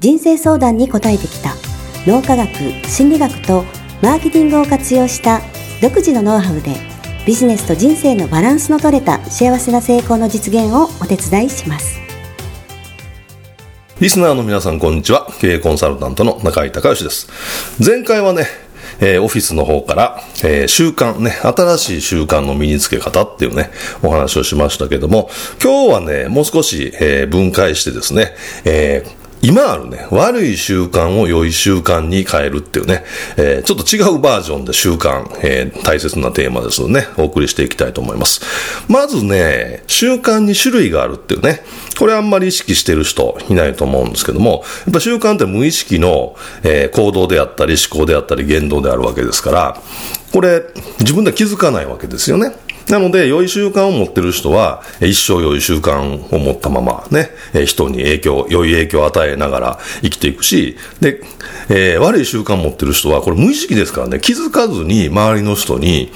人生相談に答えてきた。脳科学心理学とマーケティングを活用した独自のノウハウでビジネスと人生のバランスの取れた幸せな成功の実現をお手伝いします。リスナーの皆さんこんにちは。経営コンサルタントの中井隆義です。前回はねえー、オフィスの方から、えー、習慣ね、新しい習慣の身につけ方っていうね、お話をしましたけども、今日はね、もう少し、えー、分解してですね、えー、今あるね、悪い習慣を良い習慣に変えるっていうね、えー、ちょっと違うバージョンで習慣、えー、大切なテーマですのでね、お送りしていきたいと思います。まずね、習慣に種類があるっていうね、これあんまり意識してる人いないと思うんですけども、やっぱ習慣って無意識の、えー、行動であったり思考であったり言動であるわけですから、これ自分では気づかないわけですよね。なので、良い習慣を持ってる人は、一生良い習慣を持ったままね、人に影響、良い影響を与えながら生きていくし、で、えー、悪い習慣を持ってる人は、これ無意識ですからね、気づかずに周りの人に、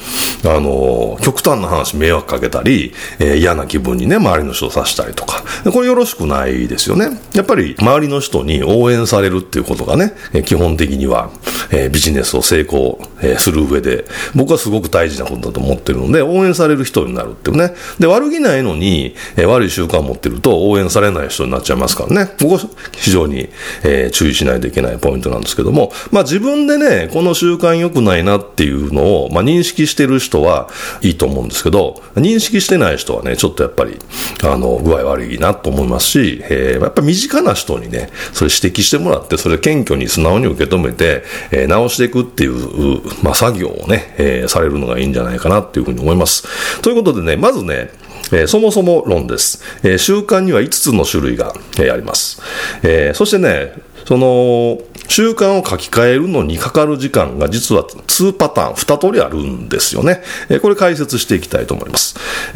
あの、極端な話迷惑かけたり、えー、嫌な気分にね、周りの人をさしたりとか、これよろしくないですよね。やっぱり、周りの人に応援されるっていうことがね、基本的には、え、ビジネスを成功、え、する上で、僕はすごく大事なことだと思ってるので、応援されされる人になるっていうね。で、悪気ないのに、えー、悪い習慣を持ってると応援されない人になっちゃいますからね。ここ非常に、えー、注意しないといけないポイントなんですけども、まあ自分でね、この習慣良くないなっていうのを、まあ認識してる人はいいと思うんですけど、認識してない人はね、ちょっとやっぱり、あの、具合悪いなと思いますし、えー、やっぱ身近な人にね、それ指摘してもらって、それ謙虚に素直に受け止めて、えー、直していくっていう、まあ作業をね、えー、されるのがいいんじゃないかなっていうふうに思います。ということでね、まずね、えー、そもそも論です。えー、習慣には5つの種類が、えー、あります。え、そしてね、その、習慣を書き換えるのにかかる時間が実は2パターン、2通りあるんですよね。これ解説していきたいと思います。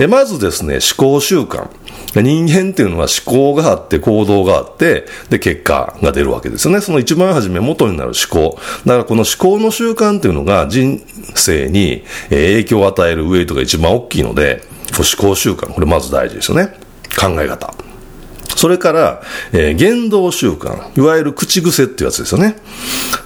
まずですね、思考習慣。人間っていうのは思考があって行動があって、で、結果が出るわけですよね。その一番初め元になる思考。だからこの思考の習慣っていうのが人生に影響を与えるウェイトが一番大きいので、思考習慣、これまず大事ですよね。考え方。それから、えー、言動習慣。いわゆる口癖っていうやつですよね。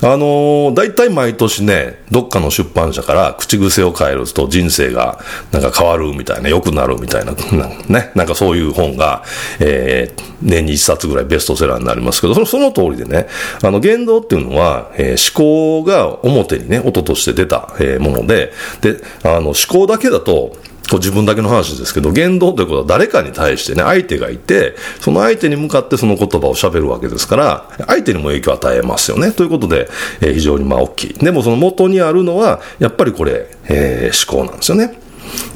あのー、大体毎年ね、どっかの出版社から口癖を変えると人生がなんか変わるみたいな、良くなるみたいな、ね、なんかそういう本が、えー、年に一冊ぐらいベストセラーになりますけど、そのその通りでね、あの、言動っていうのは、えー、思考が表にね、音として出た、えー、もので、で、あの、思考だけだと、こう自分だけの話ですけど、言動ということは誰かに対してね、相手がいて、その相手に向かってその言葉を喋るわけですから、相手にも影響を与えますよね。ということで、えー、非常にまあ大きい。でもその元にあるのは、やっぱりこれ、えー、思考なんですよね。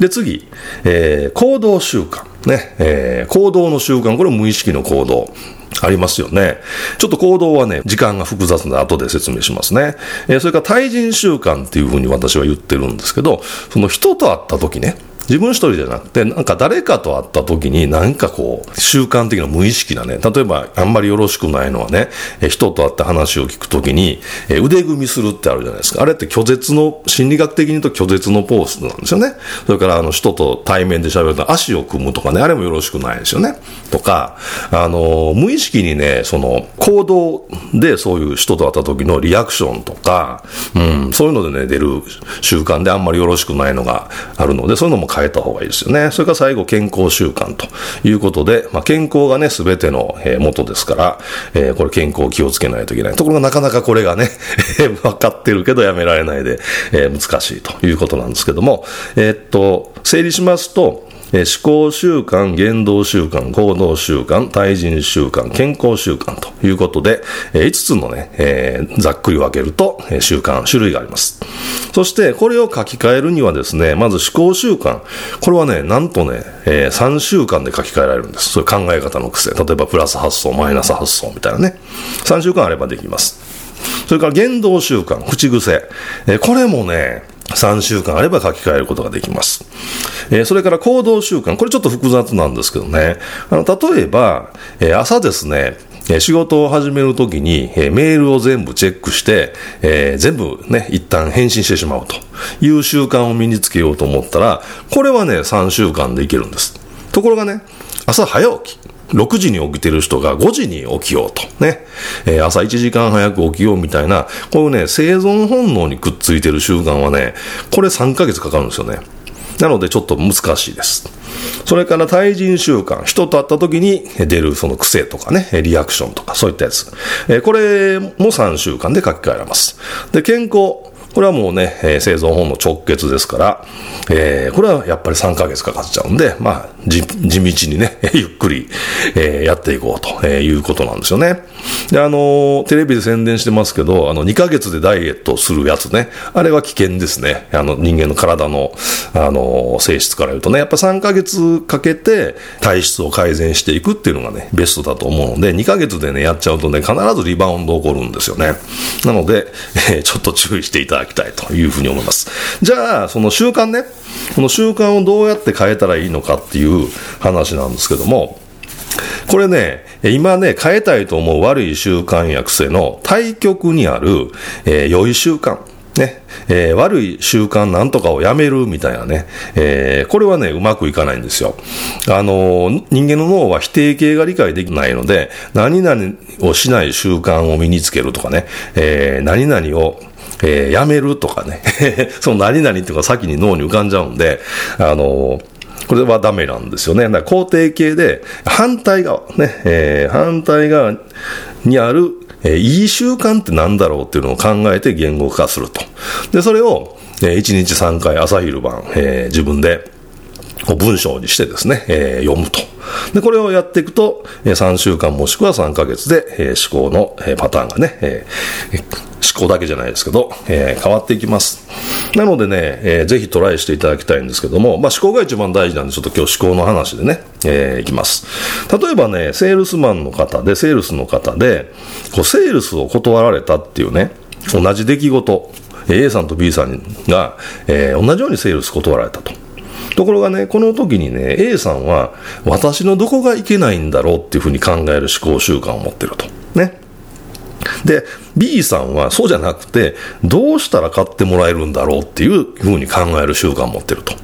で、次、えー、行動習慣。ね、えー、行動の習慣、これ無意識の行動。ありますよね。ちょっと行動はね、時間が複雑な後で説明しますね。えー、それから対人習慣っていうふうに私は言ってるんですけど、その人と会った時ね、自分一人じゃなくて、なんか誰かと会った時に、なんかこう、習慣的な無意識なね、例えばあんまりよろしくないのはね、人と会って話を聞く時に、え腕組みするってあるじゃないですか。あれって拒絶の、心理学的に言うと拒絶のポーズなんですよね。それからあの人と対面で喋ると足を組むとかね、あれもよろしくないですよね。とか、あの、無意識にね、その行動でそういう人と会った時のリアクションとか、うん、そういうのでね、出る習慣であんまりよろしくないのがあるので、そういうのも変えた方がいいですよね。それから最後、健康習慣ということで、まあ、健康がね、すべての、えー、元ですから、えー、これ健康を気をつけないといけない。ところがなかなかこれがね、分かってるけどやめられないで、えー、難しいということなんですけども、えー、っと、整理しますと、えー、思考習慣、言動習慣、行動習慣、対人習慣、健康習慣ということで、えー、5つのね、えー、ざっくり分けると、え、習慣、種類があります。そして、これを書き換えるにはですね、まず思考習慣。これはね、なんとね、え、3週間で書き換えられるんです。そういう考え方の癖。例えば、プラス発想、マイナス発想みたいなね。3週間あればできます。それから言動習慣、口癖。え、これもね、3週間あれば書き換えることができます。えー、それから行動習慣。これちょっと複雑なんですけどね。あの例えば、えー、朝ですね、仕事を始めるときに、えメールを全部チェックして、えー、全部ね、一旦返信してしまうという習慣を身につけようと思ったら、これはね、3週間でいけるんです。ところがね、朝早起き。6時に起きてる人が5時に起きようと。ね。えー、朝1時間早く起きようみたいな、こういうね、生存本能にくっついてる習慣はね、これ3ヶ月かかるんですよね。なのでちょっと難しいです。それから対人習慣、人と会った時に出るその癖とかね、リアクションとかそういったやつえ。これも3週間で書き換えられます。で、健康。これはもうね、えー、生存本の直結ですから、えー、これはやっぱり3ヶ月かかっちゃうんで、まあ、地道にね、ゆっくり、えー、やっていこうということなんですよね。で、あのテレビで宣伝してますけど、あの、2ヶ月でダイエットするやつね、あれは危険ですね。あの、人間の体の、あの性質から言うとね、やっぱ3ヶ月かけて体質を改善していくっていうのがね、ベストだと思うので、2ヶ月でね、やっちゃうとね、必ずリバウンド起こるんですよね。なので、えー、ちょっと注意していただきたいというふうに思います。じゃあ、その習慣ね、この習慣をどうやって変えたらいいのかっていう話なんですけども、これね、今ね、変えたいと思う悪い習慣や癖の対極にある、えー、良い習慣。ね、えー、悪い習慣なんとかをやめるみたいなね、えー、これはね、うまくいかないんですよ。あのー、人間の脳は否定形が理解できないので、何々をしない習慣を身につけるとかね、え、何々をえ、やめるとかね、その何々っていうのが先に脳に浮かんじゃうんで、あのこれはダメなんですよね。だから肯定形で、反対側、ね、えー、反対側にある、えー、いい習慣って何だろうっていうのを考えて言語化すると。で、それを、えー、1日3回朝昼晩、えー、自分で、文章にしてですね、えー、読むと。で、これをやっていくと、えー、3週間もしくは3ヶ月で、えー、思考の、えー、パターンがね、えー、考だけじゃないですけど、えー、変わっていきます。なのでね、えー、ぜひトライしていただきたいんですけども、まあ、思考が一番大事なんで、ちょっと今日思考の話でね、えー、いきます。例えばね、セールスマンの方で、セールスの方で、こう、セールスを断られたっていうね、同じ出来事、A さんと B さんが、えー、同じようにセールス断られたと。ところがね、この時にね、A さんは、私のどこがいけないんだろうっていうふうに考える思考習慣を持ってると。ね。で、B さんはそうじゃなくて、どうしたら買ってもらえるんだろうっていうふうに考える習慣を持ってると。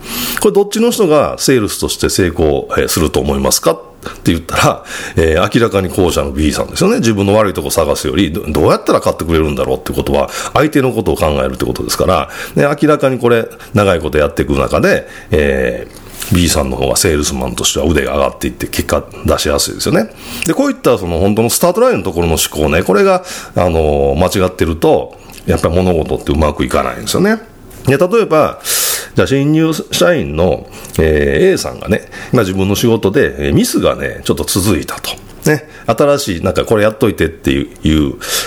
これどっちの人がセールスとして成功すると思いますか？って言ったら、えー、明らかに後者の B さんですよね。自分の悪いとこ探すよりど、どうやったら買ってくれるんだろうってことは、相手のことを考えるってことですから、ね、明らかにこれ、長いことやっていく中で、えー B さんの方がセールスマンとしては腕が上がっていって結果出しやすいですよね。で、こういったその本当のスタートラインのところの思考ね、これが、あの、間違ってると、やっぱり物事ってうまくいかないんですよね。で、例えば、じゃあ新入社員の、えー、A さんがね、今自分の仕事で、ミスがね、ちょっと続いたと。ね、新しい、なんかこれやっといてっていう、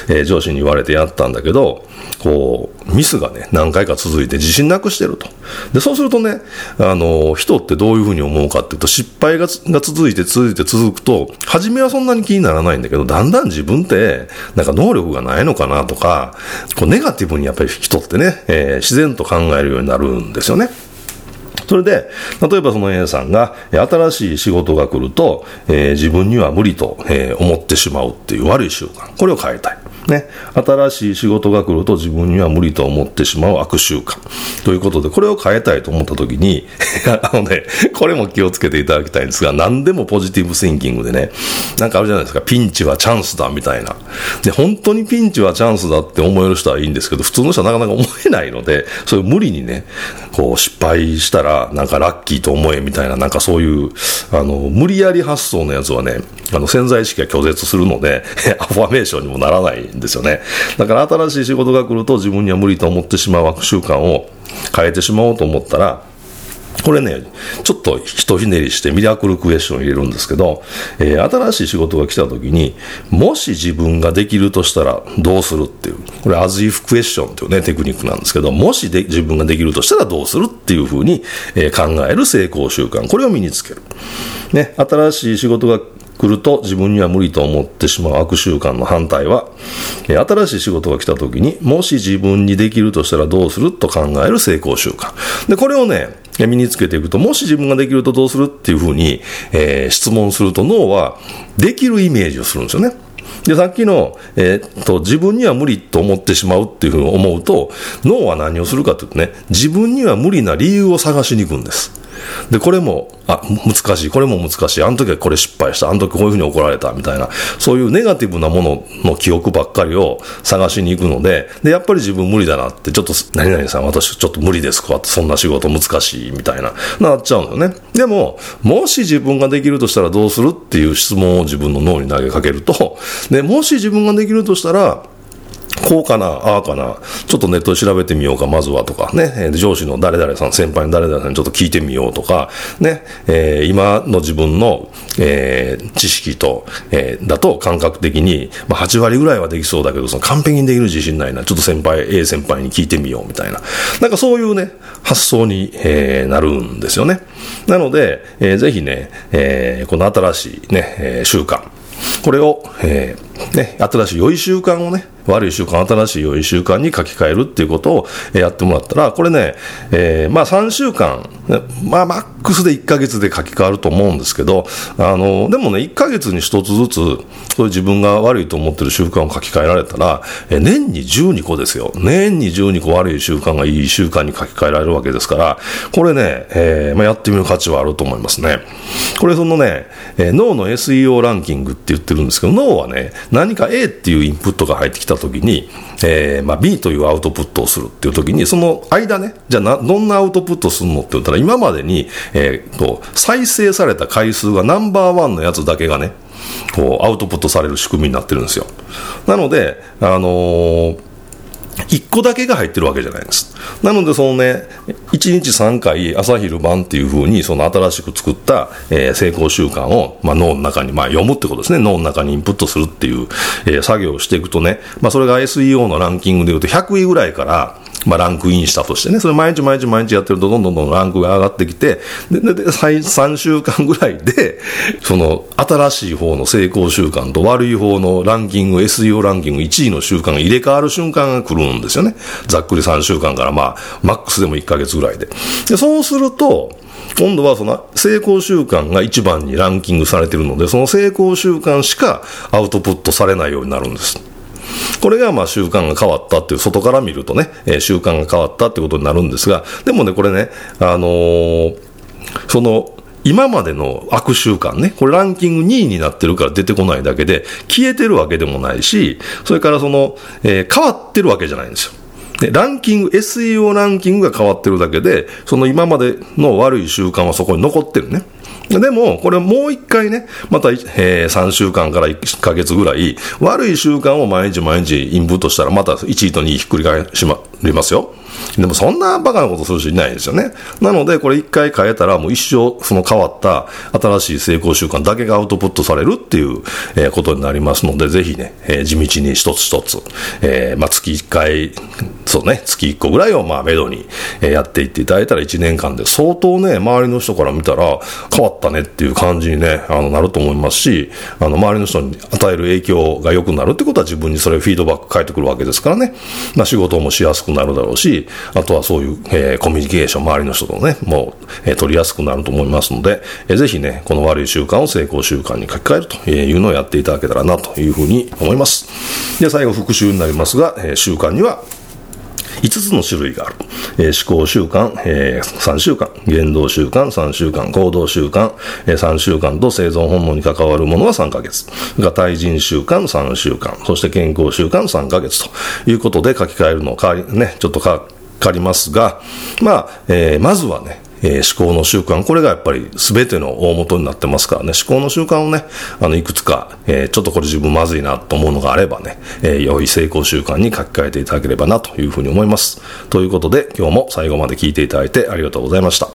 えー、上司に言われてやったんだけど、こう、ミスがね、何回か続いて自信なくしてると。で、そうするとね、あの、人ってどういうふうに思うかっていうと、失敗がが続いて続いて続くと、初めはそんなに気にならないんだけど、だんだん自分って、なんか能力がないのかなとか、こう、ネガティブにやっぱり人ってね、えー、自然と考えるようになるんですよね。それで、例えばその A さんが、新しい仕事が来ると、えー、自分には無理と、えー、思ってしまうっていう悪い習慣。これを変えたい。ね、新しい仕事が来ると自分には無理と思ってしまう悪習慣。ということで、これを変えたいと思った時に、あのね、これも気をつけていただきたいんですが、何でもポジティブシンキングでね、なんかあるじゃないですか、ピンチはチャンスだみたいな。で、本当にピンチはチャンスだって思える人はいいんですけど、普通の人はなかなか思えないので、そういう無理にね、こう失敗したら、なんかラッキーと思えみたいな、なんかそういう、あの、無理やり発想のやつはね、あの、潜在意識が拒絶するので、アファメーションにもならないんですよね。だから新しい仕事が来ると自分には無理と思ってしまう悪習慣を変えてしまおうと思ったら、これね、ちょっとひとひねりしてミラクルクエスチョン入れるんですけど、えー、新しい仕事が来た時に、もし自分ができるとしたらどうするっていう、これアズイフクエスチョンっていうね、テクニックなんですけど、もしで自分ができるとしたらどうするっていうふうに、えー、考える成功習慣、これを身につける。ね、新しい仕事が来ると自分には無理と思ってしまう悪習慣の反対は、新しい仕事が来た時に、もし自分にできるとしたらどうすると考える成功習慣。で、これをね、身につけていくと、もし自分ができるとどうするっていうふうに、えー、質問すると脳は、できるイメージをするんですよね。で、さっきの、えー、っと、自分には無理と思ってしまうっていうふうに思うと、脳は何をするかというとね、自分には無理な理由を探しに行くんです。で、これも、あ、難しい、これも難しい、あの時はこれ失敗した、あの時こういうふうに怒られた、みたいな、そういうネガティブなものの記憶ばっかりを探しに行くので、で、やっぱり自分無理だなって、ちょっと、何々さん、私ちょっと無理ですか、そんな仕事難しい、みたいな、なっちゃうんですよね。でも、もし自分ができるとしたらどうする？っていう質問を自分の脳に投げかけると、で、もし自分ができるとしたら、こうかな、ああかな、ちょっとネットで調べてみようか、まずはとか。ね、上司の誰々さん、先輩の誰々さんにちょっと聞いてみようとか、ね、えー、今の自分の、えー、知識と、えー、だと感覚的に、まあ、8割ぐらいはできそうだけど、その完璧にできる自信ないな、ちょっと先輩、A 先輩に聞いてみようみたいな、なんかそういうね、発想に、えー、なるんですよね。なので、えー、ぜひね、えー、この新しいね、えー、習慣、これを、えー、ね、新しい良い習慣をね、悪い習慣、新しい良い習慣に書き換えるっていうことをやってもらったら、これね、えー、まあ3週間、まあマックスで1ヶ月で書き換わると思うんですけど、あの、でもね、1ヶ月に1つずつ、そういう自分が悪いと思ってる習慣を書き換えられたら、え年に12個ですよ。年に12個悪い習慣がいい習慣に書き換えられるわけですから、これね、えー、まあ、やってみる価値はあると思いますね。これそのね、え、脳の SEO ランキングって言ってるんですけど、脳はね、何か A っていうインプットが入ってきたときに、えー、まあ、B というアウトプットをするっていうときに、その間ね、じゃあな、どんなアウトプットするのって言ったら、今までに、えー、と、再生された回数がナンバーワンのやつだけがね、こう、アウトプットされる仕組みになってるんですよ。なので、あのー1個だけが入ってるわけじゃないんです。なので、そのね、1日3回、朝昼晩っていうふうに、その新しく作った、えー、成功習慣を、まあ、脳の中に、まあ、読むってことですね。脳の中にインプットするっていう、えー、作業をしていくとね、まあ、それが SEO のランキングで言うと100位ぐらいから、まあ、ランクインしたとしてね、それ毎日毎日毎日やってると、どんどんどんランクが上がってきて、で、で、で3週間ぐらいで、その、新しい方の成功習慣と悪い方のランキング、SEO ランキング1位の習慣が入れ替わる瞬間が来るんですよね。ざっくり3週間から、まあ、マックスでも1ヶ月ぐらいで。で、そうすると、今度はその成功習慣が一番にランキングされているので、その成功習慣しかアウトプットされないようになるんです。これがまあ習慣が変わったっていう、外から見るとね、え、習慣が変わったってことになるんですが、でもね、これね、あのー、その、今までの悪習慣ね、これランキング2位になってるから出てこないだけで、消えてるわけでもないし、それからその、えー、変わってるわけじゃないんですよ。で、ランキング、SEO ランキングが変わってるだけで、その今までの悪い習慣はそこに残ってるね。でも、これもう一回ね、また、えー、3週間から1ヶ月ぐらい、悪い習慣を毎日毎日インプットしたら、また1位と2位ひっくり返しま、りますよ。でもそんなバカなことする人いないですよね。なので、これ一回変えたらもう一生その変わった新しい成功習慣だけがアウトプットされるっていう、えー、ことになりますので、ぜひね、えー、地道に一つ一つ、えー、まあ月一回、そうね、月一個ぐらいをまあめどに、えー、やっていっていただいたら一年間で相当ね、周りの人から見たら変わったねっていう感じにね、あの、なると思いますし、あの、周りの人に与える影響が良くなるってことは自分にそれフィードバック返ってくるわけですからね、まあ仕事もしやすくなるだろうし、あとはそういう、えー、コミュニケーション、周りの人とね、もう、えー、取りやすくなると思いますので、えー、ぜひね、この悪い習慣を成功習慣に書き換えるというのをやっていただけたらなというふうに思います。で、最後復習になりますが、えー、習慣には5つの種類がある。えー、思考習慣、えー、3週間、言動習慣3週間、行動習慣、えー、3週間と生存本能に関わるものは3ヶ月。が対人習慣3週間、そして健康習慣3ヶ月ということで書き換えるのをね、ちょっとかかりますが、まあ、えー、まずはね、えー、思考の習慣、これがやっぱり全ての大元になってますからね、思考の習慣をね、あの、いくつか、えー、ちょっとこれ自分まずいなと思うのがあればね、えー、良い成功習慣に書き換えていただければなというふうに思います。ということで、今日も最後まで聞いていただいてありがとうございました。